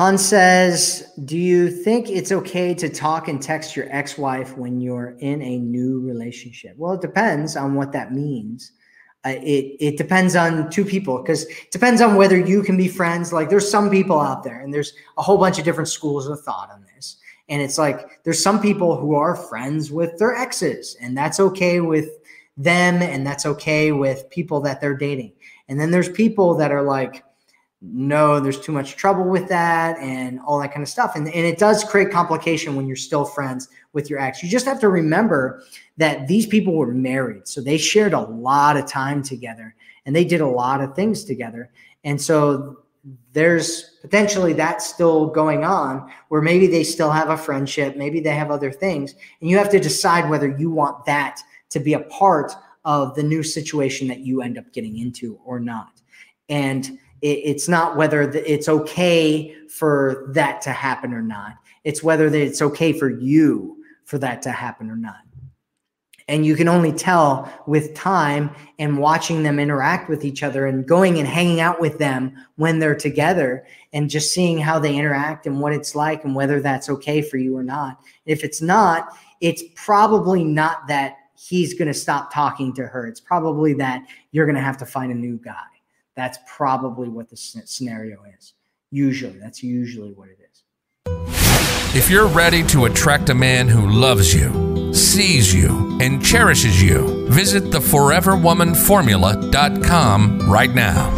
Han says, Do you think it's okay to talk and text your ex wife when you're in a new relationship? Well, it depends on what that means. Uh, it, it depends on two people because it depends on whether you can be friends. Like, there's some people out there, and there's a whole bunch of different schools of thought on this. And it's like, there's some people who are friends with their exes, and that's okay with them, and that's okay with people that they're dating. And then there's people that are like, no, there's too much trouble with that and all that kind of stuff. And, and it does create complication when you're still friends with your ex. You just have to remember that these people were married. So they shared a lot of time together and they did a lot of things together. And so there's potentially that still going on where maybe they still have a friendship, maybe they have other things. And you have to decide whether you want that to be a part of the new situation that you end up getting into or not. And it's not whether it's okay for that to happen or not. It's whether it's okay for you for that to happen or not. And you can only tell with time and watching them interact with each other and going and hanging out with them when they're together and just seeing how they interact and what it's like and whether that's okay for you or not. If it's not, it's probably not that he's going to stop talking to her. It's probably that you're going to have to find a new guy. That's probably what the scenario is. Usually, that's usually what it is. If you're ready to attract a man who loves you, sees you, and cherishes you, visit theforeverwomanformula.com right now.